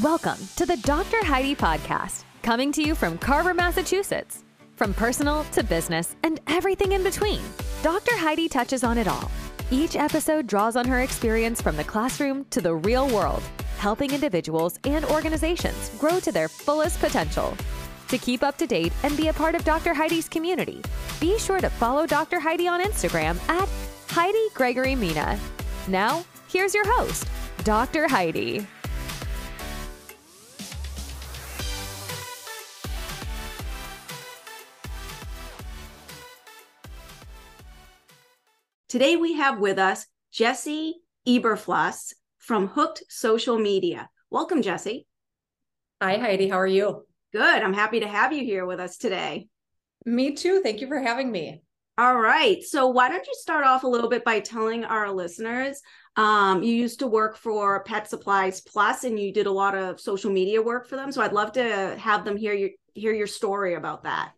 Welcome to the Dr. Heidi Podcast, coming to you from Carver, Massachusetts. From personal to business and everything in between, Dr. Heidi touches on it all. Each episode draws on her experience from the classroom to the real world, helping individuals and organizations grow to their fullest potential. To keep up to date and be a part of Dr. Heidi's community, be sure to follow Dr. Heidi on Instagram at Heidi Gregory Mina. Now, here's your host, Dr. Heidi. Today we have with us Jessie Ueberfluss from Hooked Social Media. Welcome, Jesse. Hi, Heidi. How are you? Good. I'm happy to have you here with us today. Me too. Thank you for having me. All right. So, why don't you start off a little bit by telling our listeners um, you used to work for Pet Supplies Plus and you did a lot of social media work for them. So, I'd love to have them hear your hear your story about that.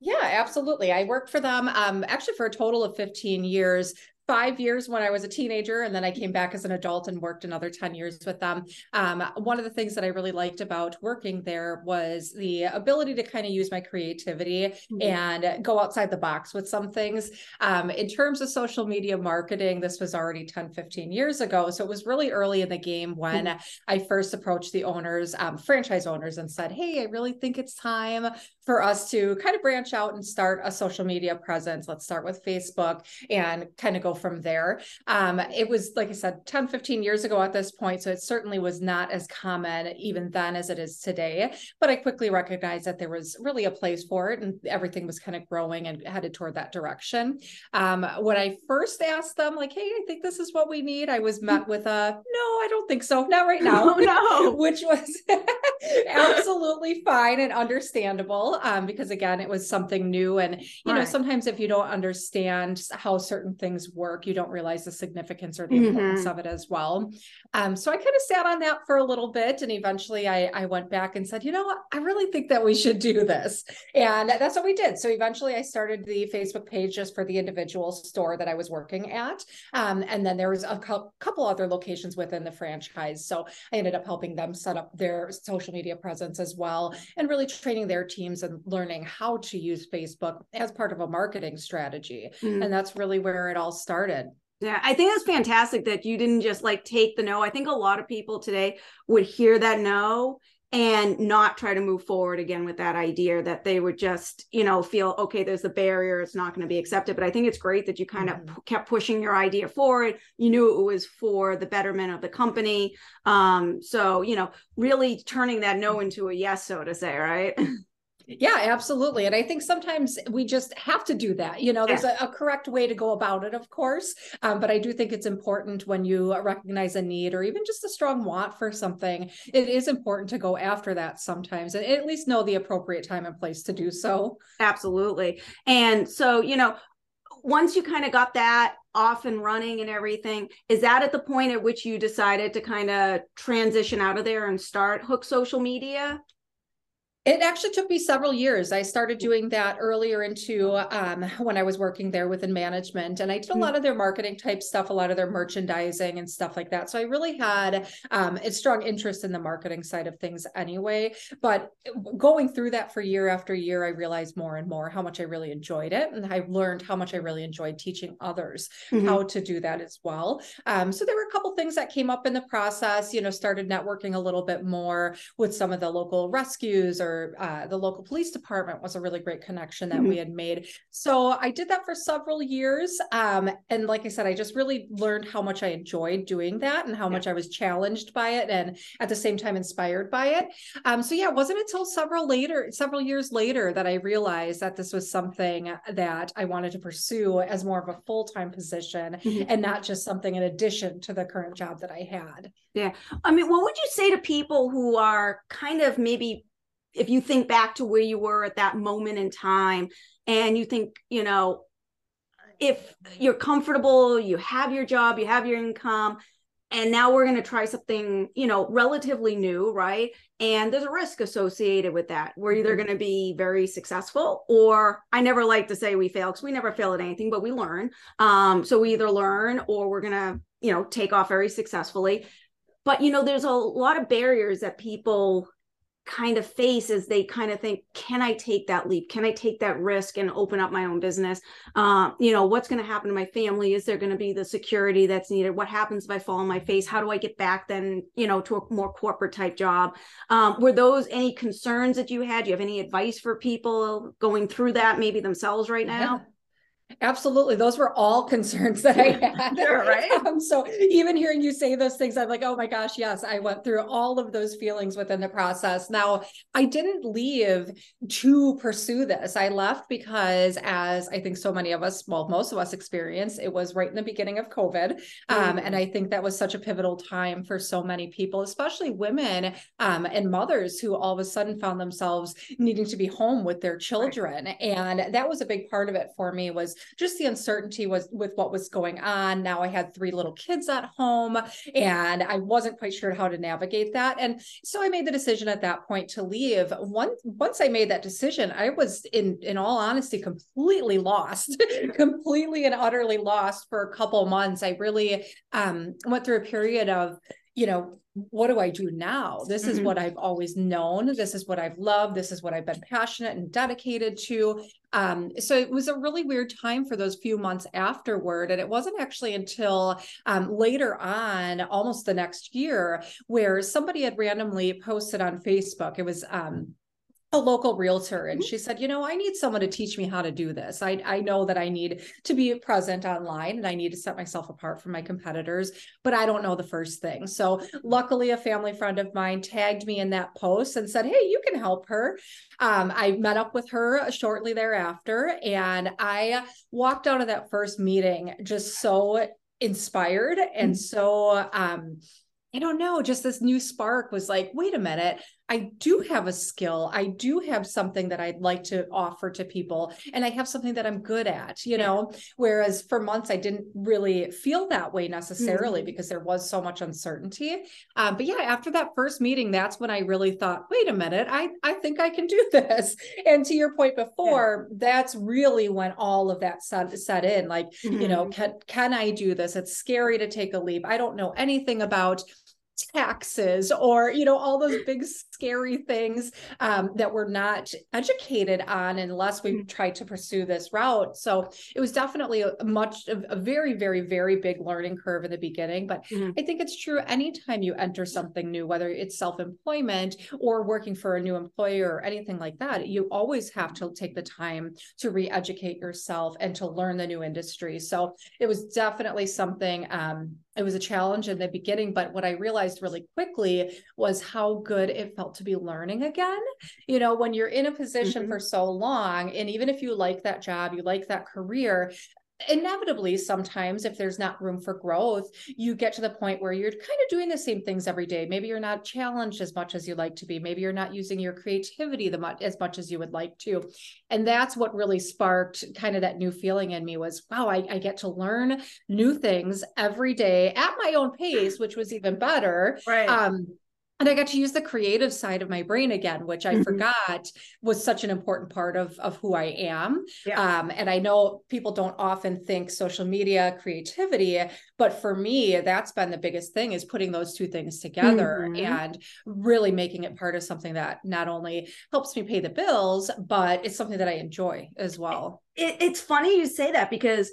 Yeah, absolutely. I worked for them um, actually for a total of 15 years, five years when I was a teenager, and then I came back as an adult and worked another 10 years with them. Um, one of the things that I really liked about working there was the ability to kind of use my creativity mm-hmm. and go outside the box with some things. Um, in terms of social media marketing, this was already 10, 15 years ago. So it was really early in the game when mm-hmm. I first approached the owners, um, franchise owners, and said, Hey, I really think it's time for us to kind of branch out and start a social media presence. Let's start with Facebook and kind of go from there. Um, it was, like I said, 10, 15 years ago at this point. So it certainly was not as common even then as it is today. But I quickly recognized that there was really a place for it and everything was kind of growing and headed toward that direction. Um, when I first asked them, like, hey, I think this is what we need, I was met with a no, I don't think so. Not right now. Oh, no. Which was absolutely fine and understandable um, because, again, it was something new. And, you right. know, sometimes if you don't understand how certain things work, work, you don't realize the significance or the mm-hmm. importance of it as well. Um, so I kind of sat on that for a little bit. And eventually I, I went back and said, you know what, I really think that we should do this. And that's what we did. So eventually I started the Facebook page just for the individual store that I was working at. Um, and then there was a co- couple other locations within the franchise. So I ended up helping them set up their social media presence as well and really training their teams and learning how to use Facebook as part of a marketing strategy. Mm-hmm. And that's really where it all started. Yeah, I think it's fantastic that you didn't just like take the no. I think a lot of people today would hear that no and not try to move forward again with that idea that they would just, you know, feel okay, there's a barrier, it's not going to be accepted. But I think it's great that you kind mm-hmm. of p- kept pushing your idea forward. You knew it was for the betterment of the company. Um, so, you know, really turning that no into a yes, so to say, right? Yeah, absolutely. And I think sometimes we just have to do that. You know, there's a, a, correct way to go about it, of course. Um, but I do think it's important when you recognize a need or even just a strong want for something, it is important to go after that sometimes and at least know the appropriate time and place to do so. Absolutely. And so, you know, once you kind of got that off and running and everything, is that at the point at which you decided to kind of transition out of there and start Hooked Social Media? It actually took me several years. I started doing that earlier into um, when I was working there within management, and I did a hmm. lot of their marketing type stuff, a lot of their merchandising and stuff like that. So I really had um, a strong interest in the marketing side of things anyway. But going through that for year after year, I realized more and more how much I really enjoyed it, and I learned how much I really enjoyed teaching others mm-hmm. how to do that as well. Um, so there were a couple things that came up in the process. You know, started networking a little bit more with some of the local rescues or uh, the local police department was a really great connection that mm-hmm. we had made. So I did that for several years. Um, and like I said, I just really learned how much I enjoyed doing that and how yeah. much I was challenged by it and at the same time inspired by it. Um, so yeah, it wasn't until several later, several years later that I realized that this was something that I wanted to pursue as more of a full-time position mm-hmm. and not just something in addition to the current job that I had. Yeah. I mean, what would you say to people who are kind of maybe if you think back to where you were at that moment in time and you think you know if you're comfortable you have your job you have your income and now we're going to try something you know relatively new right? And there's a risk associated with that we're either mm-hmm. going to be very successful or i never like to say we fail because we never fail at anything but we learn. Um, so we either learn or we're going to you know take off very successfully. But you know there's a lot of barriers that people kind of face as they kind of think can i take that leap? Can i take that risk and open up my own business? Uh, you know what's going to happen to my family? Is there going to be the security that's needed? What happens if i fall on my face? How do i get back then you know to a more corporate type job? Um, were those any concerns that you had? Do you have any advice for people going through that maybe themselves right now? yeah. Absolutely. Those were all concerns that I had. sure, right. Um, so even hearing you say those things, I'm like, oh my gosh, yes, I went through all of those feelings within the process. Now, I didn't leave to pursue this. I left because, as I think so many of us, well, most of us experienced, it was right in the beginning of COVID. Um, And mm. I think that was such a pivotal time for so many people, especially women um, and mothers who all of a sudden found themselves needing to be home with their children. Right. And that was a big part of it for me was just the uncertainty was with what was going on. Now I had three little kids at home and I wasn't quite sure how to navigate that. And so I made the decision at that point to leave. Once once I made that decision, I was in in all honesty completely lost, completely and utterly lost for a couple months. I really um, went through a period of you know, what do I do now? This mm-hmm. is what I've always known. This is what I've loved. This is what I've been passionate and dedicated to. Um, so it was a really weird time for those few months afterward. And it wasn't actually until um, later on, almost the next year, where somebody had randomly posted on Facebook. It was um, a local realtor and mm-hmm. she said you know i need someone to teach me how to do this i i know that i need to be present online and i need to set myself apart from my competitors but i don't know the first thing so luckily a family friend of mine tagged me in that post and said hey you can help her um, i met up with her shortly thereafter and i walked out of that first meeting just so inspired and mm-hmm. so um I don't know, just this new spark was like, wait a minute, I do have a skill. I do have something that I'd like to offer to people, and I have something that I'm good at, you know. Whereas for months, I didn't really feel that way necessarily mm-hmm. because there was so much uncertainty. Um, but yeah, after that first meeting, that's when I really thought, wait a minute, I, I think I can do this. And to your point before, yeah. that's really when all of that set, set in like, mm-hmm. you know, mm-hmm. can, can I do this? It's scary to take a leap. I don't know anything about taxes or you know all those big scary things um, that we're not educated on unless we mm-hmm. to pursue this route so it was definitely a much a very very very big learning curve in the beginning but mm-hmm. i think it's true anytime you enter something new whether it's self-employment or working for a new employer or anything like that you always have to take the time to re-educate yourself and to learn the new industry so it was definitely something um, it was a challenge in the beginning but what i realized really quickly was how good it felt to be learning again you know when you're in a position mm-hmm. for so long and even if you like that job you like that career inevitably sometimes if there's not room for growth you get to the point where you're kind of doing the same things every day. Maybe you're not challenged as much as you like to be. Maybe you're not using your creativity the much as much as you would like to. And that's what really sparked kind of that new feeling in me was wow I, I get to learn new things every day at my own pace which was even better. Right. Um and I got to use the creative side of my brain again, which I mm-hmm. forgot was such an important part of of who I am. Yeah. Um, and I know people don't often think social media creativity, but for me, that's been the biggest thing is putting those two things together mm-hmm. and really making it part of something that not only helps me pay the bills, but it's something that I enjoy as well. It, it's funny you say that because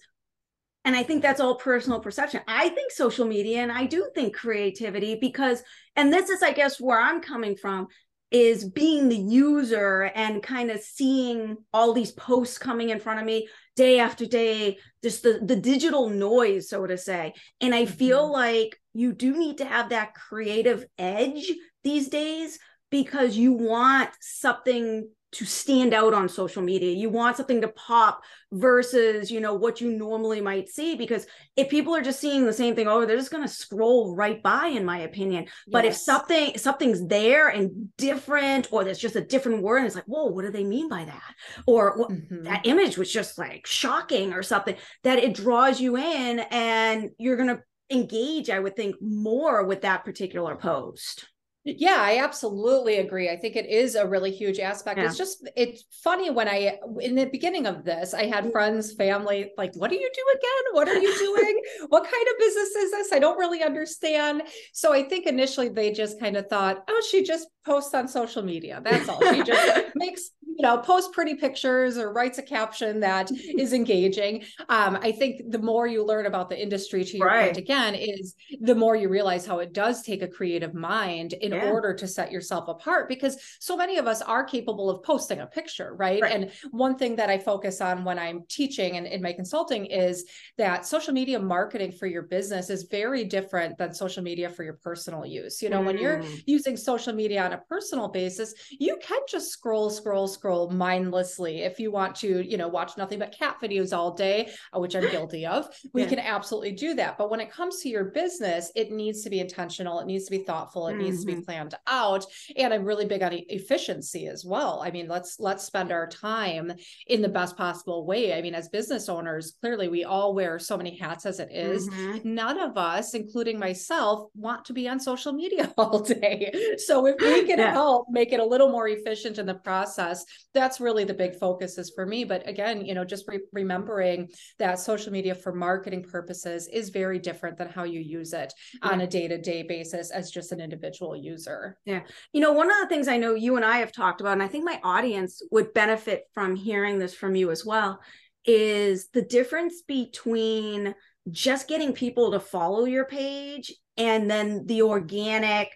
and i think that's all personal perception i think social media and i do think creativity because and this is i guess where i'm coming from is being the user and kind of seeing all these posts coming in front of me day after day just the the digital noise so to say and i feel mm-hmm. like you do need to have that creative edge these days because you want something to stand out on social media. You want something to pop versus, you know, what you normally might see. Because if people are just seeing the same thing over, they're just going to scroll right by, in my opinion. Yes. But if something something's there and different, or there's just a different word, and it's like, whoa, what do they mean by that? Or mm-hmm. that image was just like shocking or something, that it draws you in and you're going to engage, I would think, more with that particular post. Yeah, I absolutely agree. I think it is a really huge aspect. Yeah. It's just it's funny when I in the beginning of this, I had friends, family like, "What do you do again? What are you doing? what kind of business is this? I don't really understand." So I think initially they just kind of thought, "Oh, she just posts on social media. That's all. She just makes you know post pretty pictures or writes a caption that is engaging um, i think the more you learn about the industry to your right. point again is the more you realize how it does take a creative mind in yeah. order to set yourself apart because so many of us are capable of posting a picture right, right. and one thing that i focus on when i'm teaching and in my consulting is that social media marketing for your business is very different than social media for your personal use you know mm. when you're mm. using social media on a personal basis you can just scroll scroll scroll scroll mindlessly. If you want to, you know, watch nothing but cat videos all day, uh, which I'm guilty of, we yeah. can absolutely do that. But when it comes to your business, it needs to be intentional. It needs to be thoughtful. It mm-hmm. needs to be mm-hmm. planned out. And I'm really big on efficiency as well. I mean, let's let's spend our time in the best possible way. I mean, as business owners, clearly we all wear so many hats as it is. Mm-hmm. None of us, including myself, want to be on social media all day. So if we can yeah. help make it a little more efficient in the process, that's really the big focus is for me. But again you know just re- remembering that social media for marketing purposes is very different than how you use it yeah. on a day-to-day basis as just an individual user. Yeah. You know one of the things i know you and i have talked about and i think my audience would benefit from hearing this from you as well is the difference between just getting people to follow your page and then the organic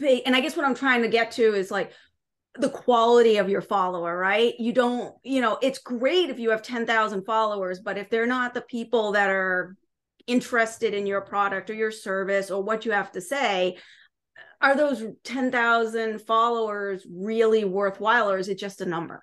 and i guess what i'm trying to get to is like the quality of your follower, right? You don't, you know, it's great if you have 10,000 followers, but if they're not the people that are interested in your product or your service or what you have to say, are those 10,000 followers really worthwhile or is it just a number?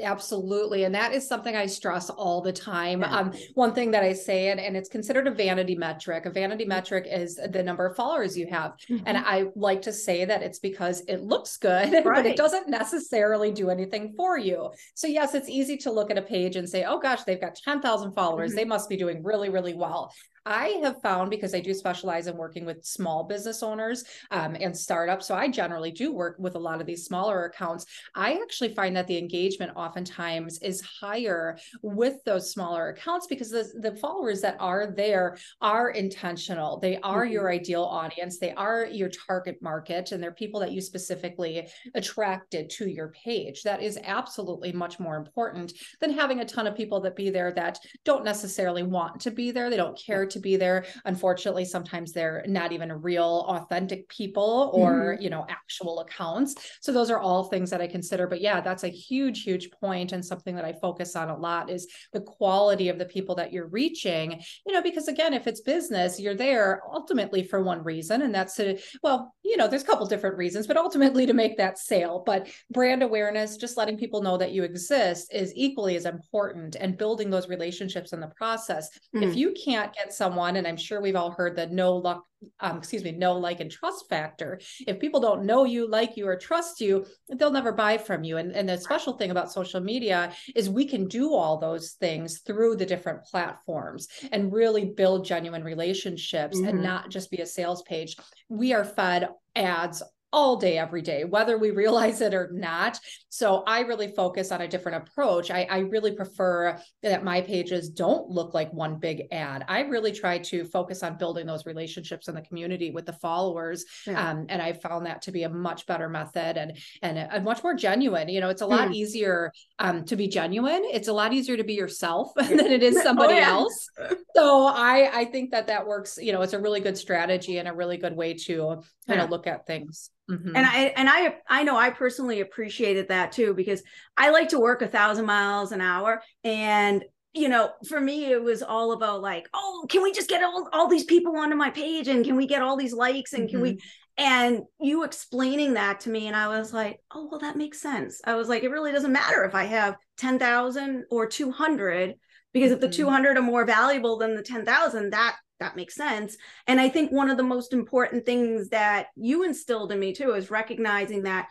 Absolutely. And that is something I stress all the time. Yeah. Um, one thing that I say, and, and it's considered a vanity metric. A vanity metric is the number of followers you have. Mm-hmm. And I like to say that it's because it looks good, right. but it doesn't necessarily do anything for you. So, yes, it's easy to look at a page and say, oh gosh, they've got 10,000 followers. Mm-hmm. They must be doing really, really well. I have found because I do specialize in working with small business owners um, and startups. So I generally do work with a lot of these smaller accounts. I actually find that the engagement oftentimes is higher with those smaller accounts because the, the followers that are there are intentional. They are mm-hmm. your ideal audience, they are your target market, and they're people that you specifically attracted to your page. That is absolutely much more important than having a ton of people that be there that don't necessarily want to be there. They don't care to be there. Unfortunately, sometimes they're not even real, authentic people or, mm-hmm. you know, actual accounts. So those are all things that I consider. But yeah, that's a huge, huge point and something that I focus on a lot is the quality of the people that you're reaching, you know, because again, if it's business, you're there ultimately for one reason, and that's to, well, you know, there's a couple different reasons, but ultimately to make that sale. But brand awareness, just letting people know that you exist is equally as important and building those relationships in the process. Mm. If you can't get someone, and I'm sure we've all heard the no luck, um, excuse me, no like and trust factor. If people don't know you, like you, or trust you, they'll never buy from you. And, and the special thing about social media is we can do all those things through the different platforms and really build genuine relationships mm-hmm. and not just be a sales page. We are fed ads all day, every day, whether we realize it or not. So I really focus on a different approach. I, I, really prefer that my pages don't look like one big ad. I really try to focus on building those relationships in the community with the followers. Yeah. Um, and I found that to be a much better method and and a, a much more genuine. You know, it's a lot mm. easier um, to be genuine. It's a lot easier to be yourself than it is oh, somebody oh, yeah. else. So I I think that that works. You know, it's a really good strategy and a really good way to kind yeah. of look at things. Mm-hmm. And I and I I know I personally appreciated that too because I like to work a thousand miles an hour and you know for me it was all about like oh can we just get all, all these people onto my page and can we get all these likes and mm-hmm. can we mm-hmm. and you explaining that to me and I was like oh well that makes sense I was like it really doesn't matter if I have 10,000 or 200 because if the mm-hmm. 200 are more valuable than the 10,000 that that makes sense. And I think one of the most important things that you instilled in me too is recognizing that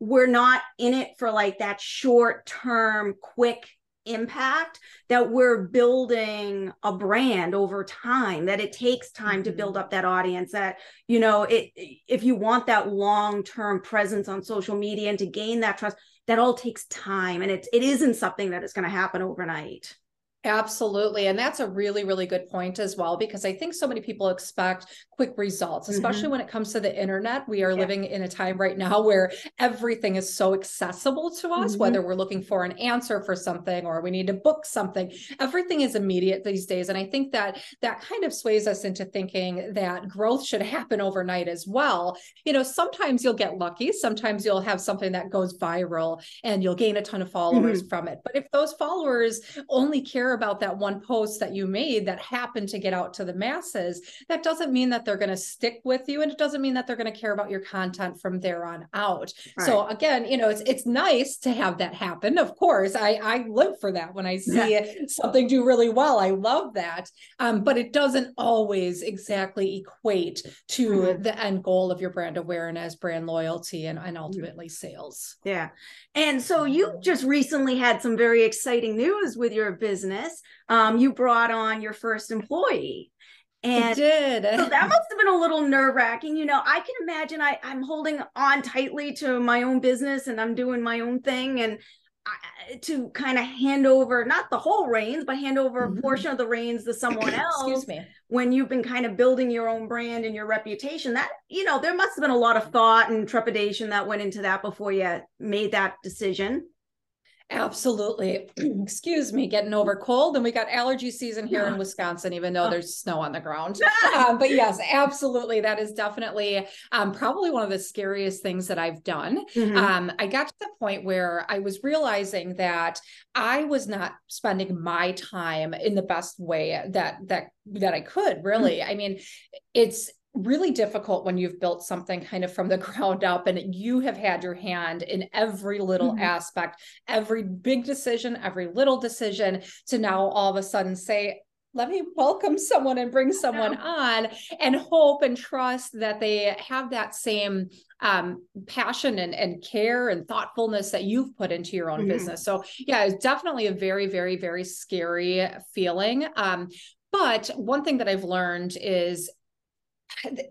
we're not in it for like that short term, quick impact that we're building a brand over time that it takes time mm-hmm. to build mm-hmm. up that audience that you know it if you want that long-term presence on social media and to gain that trust that all takes time and it, it isn't something that is going to happen overnight Absolutely. And that's a really, really good point as well, because I think so many people expect quick results, especially mm-hmm. when it comes to the internet. We are yeah. living in a time right now where everything is so accessible to us, mm-hmm. whether we're looking for an answer for something or we need to book something. Everything is immediate these days. And I think that that kind of sways us into thinking that growth should happen overnight as well. You know, sometimes you'll get lucky, sometimes you'll have something that goes viral and you'll gain a ton of followers mm-hmm. from it. But if those followers only care about that one post that you made that happened to get out to the masses, that doesn't mean that they're going to stick with you. And it doesn't mean that they're going to care about your content from there on out. Right. So again, you know, it's it's nice to have that happen. Of course, I, I live for that when I see yeah. something do really well. I love that. Um, but it doesn't always exactly equate to mm-hmm. the end goal of your brand awareness, brand loyalty, and, and ultimately sales. Yeah. And so you just recently had some very exciting news with your business. Um, you brought on your first employee. And I did. so that must have been a little nerve wracking. You know, I can imagine I, I'm holding on tightly to my own business and I'm doing my own thing. And I, to kind of hand over not the whole reins, but hand over mm-hmm. a portion of the reins to someone else. Excuse me. When you've been kind of building your own brand and your reputation, that you know there must have been a lot of thought and trepidation that went into that before you made that decision. Absolutely. Excuse me, getting over cold. And we got allergy season here yeah. in Wisconsin, even though there's snow on the ground. um, but yes, absolutely. That is definitely um, probably one of the scariest things that I've done. Mm-hmm. Um, I got to the point where I was realizing that I was not spending my time in the best way that that that I could really. Mm-hmm. I mean, it's really difficult when you've built something kind of from the ground up and you have had your hand in every little mm-hmm. aspect, every big decision, every little decision to now all of a sudden say, let me welcome someone and bring someone on and hope and trust that they have that same um, passion and, and care and thoughtfulness that you've put into your own mm-hmm. business. So yeah, it's definitely a very, very, very scary feeling. Um, but one thing that I've learned is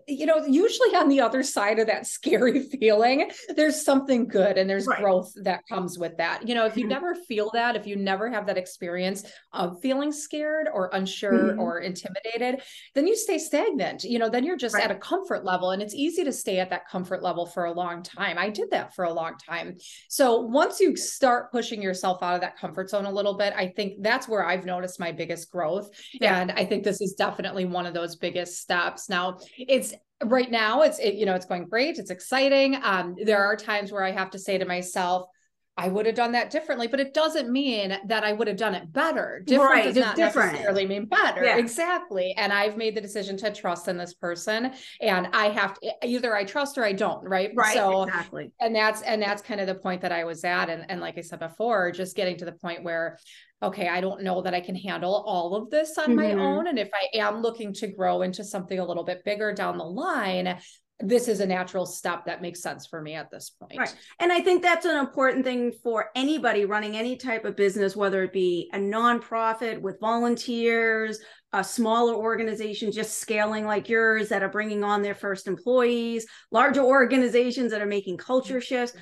you know, usually on the other side of that scary feeling, there's something good and there's right. growth that comes with that. You know, if you mm-hmm. never feel that, if you never have that experience of feeling scared or unsure mm-hmm. or intimidated, then you stay stagnant. You know, then you're just right. at a comfort level and it's easy to stay at that comfort level for a long time. I did that for a long time. So once you start pushing yourself out of that comfort zone a little bit, I think that's where I've noticed my biggest growth. Yeah. And I think this is definitely one of those biggest steps. Now, it's right now it's it, you know it's going great it's exciting. Um there are times where i have to say to myself I would have done that differently, but it doesn't mean that I would have done it better. Different right, does not different. necessarily mean better. Yeah. Exactly. And I've made the decision to trust in this person, and I have to either I trust or I don't. Right. Right. So exactly. And that's and that's kind of the point that I was at, and and like I said before, just getting to the point where okay, I don't know that I can handle all of this on mm-hmm. my own. And if I am looking to grow into something a little bit bigger down the line, this is a natural step that makes sense for me at this point. Right. And I think that's an important thing for anybody running any type of business, whether it be a nonprofit with volunteers, a smaller organization just scaling like yours that are bringing on their first employees, larger organizations that are making culture mm-hmm. shifts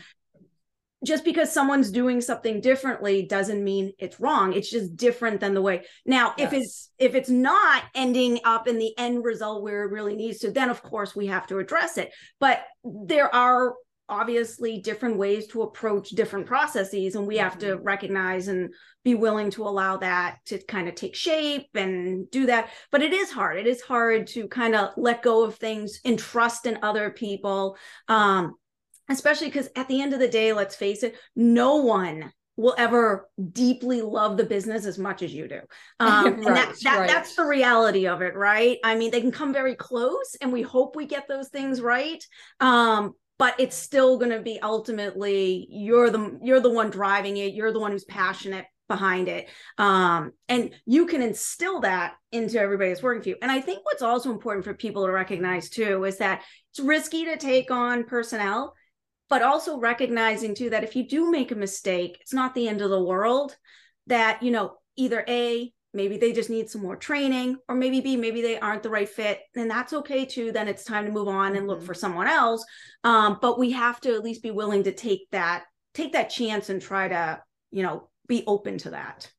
just because someone's doing something differently doesn't mean it's wrong. It's just different than the way. Now yes. if it's if it's not ending up in the end result where it really needs to then of course we have to address it. But there are obviously different ways to approach different processes and we have to mm-hmm. recognize and be willing to allow that to kind of take shape and do that. But it is hard. It is hard to kind of let go of things and trust in other people. Um especially because at the end of the day, let's face it, no one will ever deeply love the business as much as you do. Um, right, and that, that right. that's the reality of it, right? I mean, they can come very close and we hope we get those things right. Um, but it's still going to be ultimately you're the you're the one driving it you're the one who's passionate behind it um, and you can instill that into everybody that's working for you and i think what's also important for people to recognize too is that it's risky to take on personnel but also recognizing too that if you do make a mistake, it's not the end of the world. that, you know, either A, maybe they just need some more training, or maybe B, maybe they aren't the right fit. And that's okay too. Then it's time to move on and look mm-hmm. for someone else. Um, but we have to at least be willing to take that, take that chance and try to, you know, be open to that.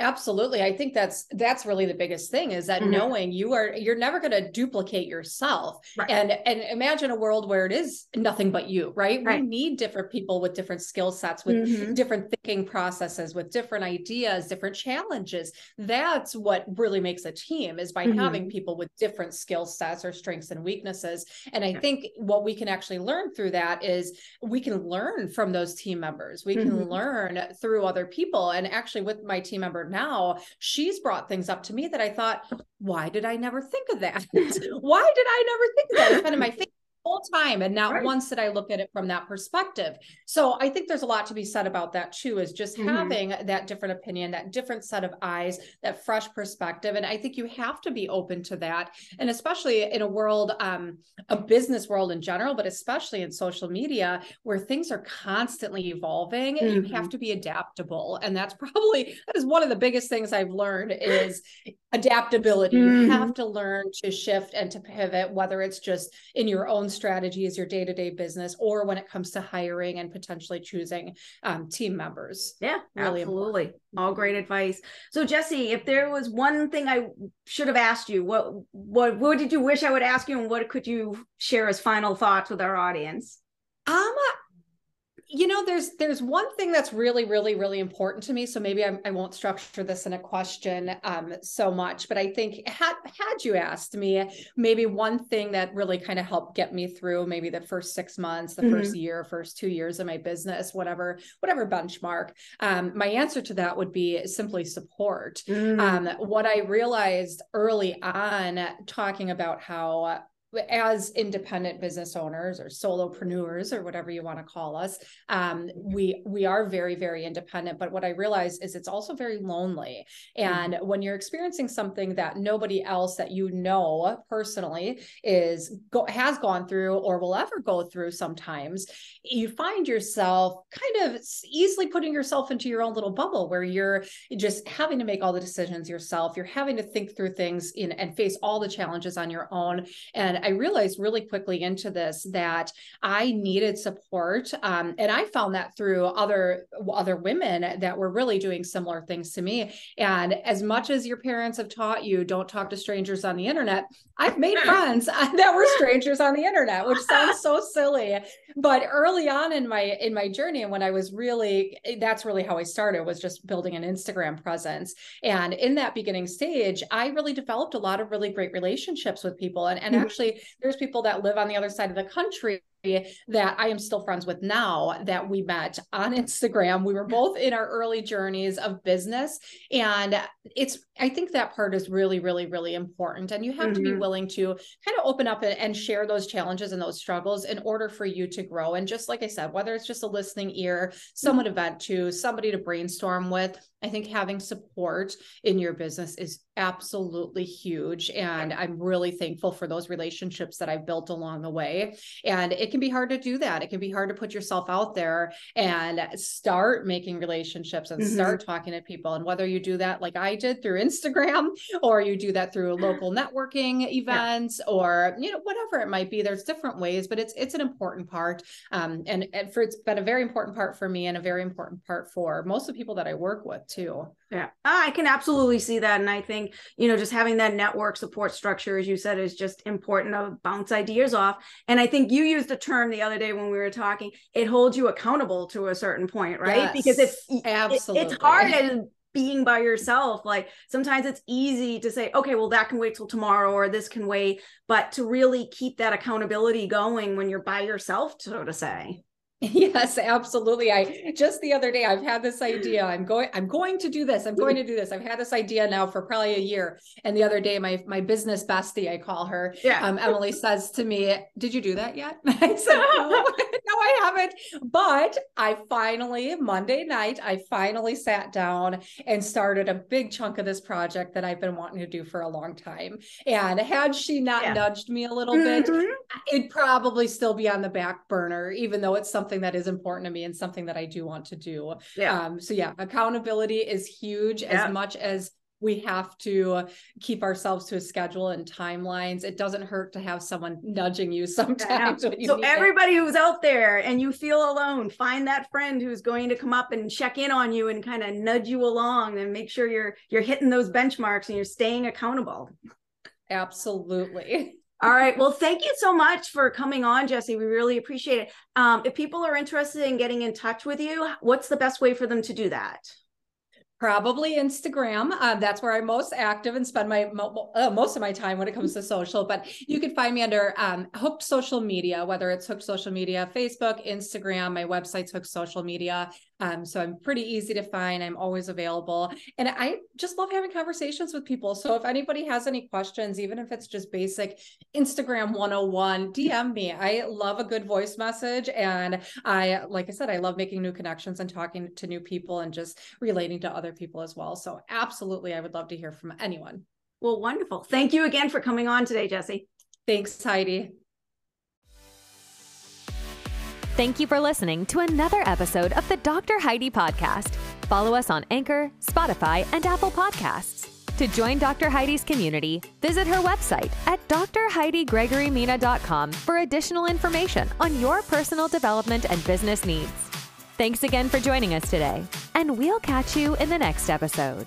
Absolutely. I think that's that's really the biggest thing is that mm-hmm. knowing you are you're never going to duplicate yourself. Right. And and imagine a world where it is nothing but you, right? right. We need different people with different skill sets, with mm-hmm. different thinking processes, with different ideas, different challenges. That's what really makes a team is by mm-hmm. having people with different skill sets or strengths and weaknesses. And I think what we can actually learn through that is we can learn from those team members. We can mm-hmm. learn through other people. And actually with my team member now, she's brought things up to me that I thought, why did I never think of that? why did I never think of that? It's kind of my face whole time and not right. once did i look at it from that perspective so i think there's a lot to be said about that too is just mm-hmm. having that different opinion that different set of eyes that fresh perspective and i think you have to be open to that and especially in a world um, a business world in general but especially in social media where things are constantly evolving mm-hmm. you have mm-hmm. to be adaptable and that's probably that is one of the biggest things i've learned is adaptability. Mm-hmm. you have to learn to shift and to pivot whether it's just in your own strategy as your day-to-day business or when it comes to hiring and potentially choosing um, team members. Yeah really absolutely. important. all great advice. So Jessie if there was one thing i should have asked you what what what did you wish i would ask you and what could you share as final thoughts with our audience? Um you know there's there's one thing that's really really really important to me so maybe I'm, i will not structure this in a question um, so much but i think had had you asked me maybe one thing that really kind of helped get me through maybe the first six months the mm-hmm. first year first two years of my business whatever whatever benchmark um, my answer to that would be simply support mm-hmm. um, what i realized early on talking about how as independent business owners or solopreneurs or whatever you want to call us um, we we are very very independent but what i realize is it's also very lonely. And mm-hmm. when you're experiencing something that nobody else that you know personally is go, has gone through or will ever go through sometimes you find yourself kind of easily putting yourself into your own little bubble where you're just having to make all the decisions yourself. You're having to think through things in and face all the challenges on your own. And I realized really quickly into this that I needed support, um, and I found that through other other women that were really doing similar things to me. And as much as your parents have taught you, don't talk to strangers on the internet, I've made friends that were strangers on the internet, which sounds so silly. But early on in my in my journey, and when I was really, that's really how I started was just building an Instagram presence. And in that beginning stage, I really developed a lot of really great relationships with people, and and mm-hmm. actually there's people that live on the other side of the country that I am still friends with now that we met on Instagram. We were both in our early journeys of business. And it's, I think that part is really, really, really important. And you have mm-hmm. to be mm-hmm. willing to kind of open up and, share those challenges and those struggles in order for you to grow. And just like I said, whether it's just a listening ear, someone mm-hmm. to vent to, somebody to brainstorm with, I think having support in your business is absolutely huge. And I'm really thankful for those relationships that I've built along the way. And it can be hard to do that. It can be hard to put yourself out there and start making relationships and mm-hmm. start talking to people. And whether you do that like I did through Instagram or you do that through local networking events yeah. or, you know, whatever it might be, there's different ways, but it's, it's an important part. Um, and, and for, it's been a very important part for me and a very important part for most of the people that I work with too. Yeah, I can absolutely see that. And I think, you know, just having that network support structure, as you said, is just important to bounce ideas off. And I think you used a term the other day when we were talking, it holds you accountable to a certain point, right? Yes, because it's absolutely it, it's hard as being by yourself. Like sometimes it's easy to say, okay, well, that can wait till tomorrow or this can wait. But to really keep that accountability going when you're by yourself, so to say. Yes, absolutely. I just the other day I've had this idea. I'm going I'm going to do this. I'm going to do this. I've had this idea now for probably a year. And the other day my my business bestie, I call her, yeah. um, Emily says to me, "Did you do that yet?" I said, "No, no I haven't. But I finally, Monday night, I finally sat down and started a big chunk of this project that I've been wanting to do for a long time. And had she not yeah. nudged me a little mm-hmm. bit, it'd probably still be on the back burner, even though it's something that is important to me and something that I do want to do. Yeah. Um, so yeah, accountability is huge yeah. as much as we have to keep ourselves to a schedule and timelines. It doesn't hurt to have someone nudging you sometimes. You so everybody it. who's out there and you feel alone, find that friend who's going to come up and check in on you and kind of nudge you along and make sure you're you're hitting those benchmarks and you're staying accountable. Absolutely. All right. Well, thank you so much for coming on, Jessie. We really appreciate it. Um, if people are interested in getting in touch with you, what's the best way for them to do that? Probably Instagram. Um, that's where I'm most active and spend my uh, most of my time when it comes to social. But you can find me under um, Hooked Social Media, whether it's Hooked Social Media, Facebook, Instagram. My website's Hooked Social Media. Um, so I'm pretty easy to find. I'm always available. And I just love having conversations with people. So if anybody has any questions, even if it's just basic Instagram 101, DM me. I love a good voice message. And I, like I said, I love making new connections and talking to new people and just relating to other people as well. So absolutely, I would love to hear from anyone. Well, wonderful. Thank you again for coming on today, Jessie. Thanks, Heidi. Thank you for listening to another episode of the Dr. Heidi Podcast. Follow us on Anchor, Spotify, and Apple Podcasts. To join Dr. Heidi's community, visit her website at drheidigregorymina.com for additional information on your personal development and business needs. Thanks again for joining us today, and we'll catch you in the next episode.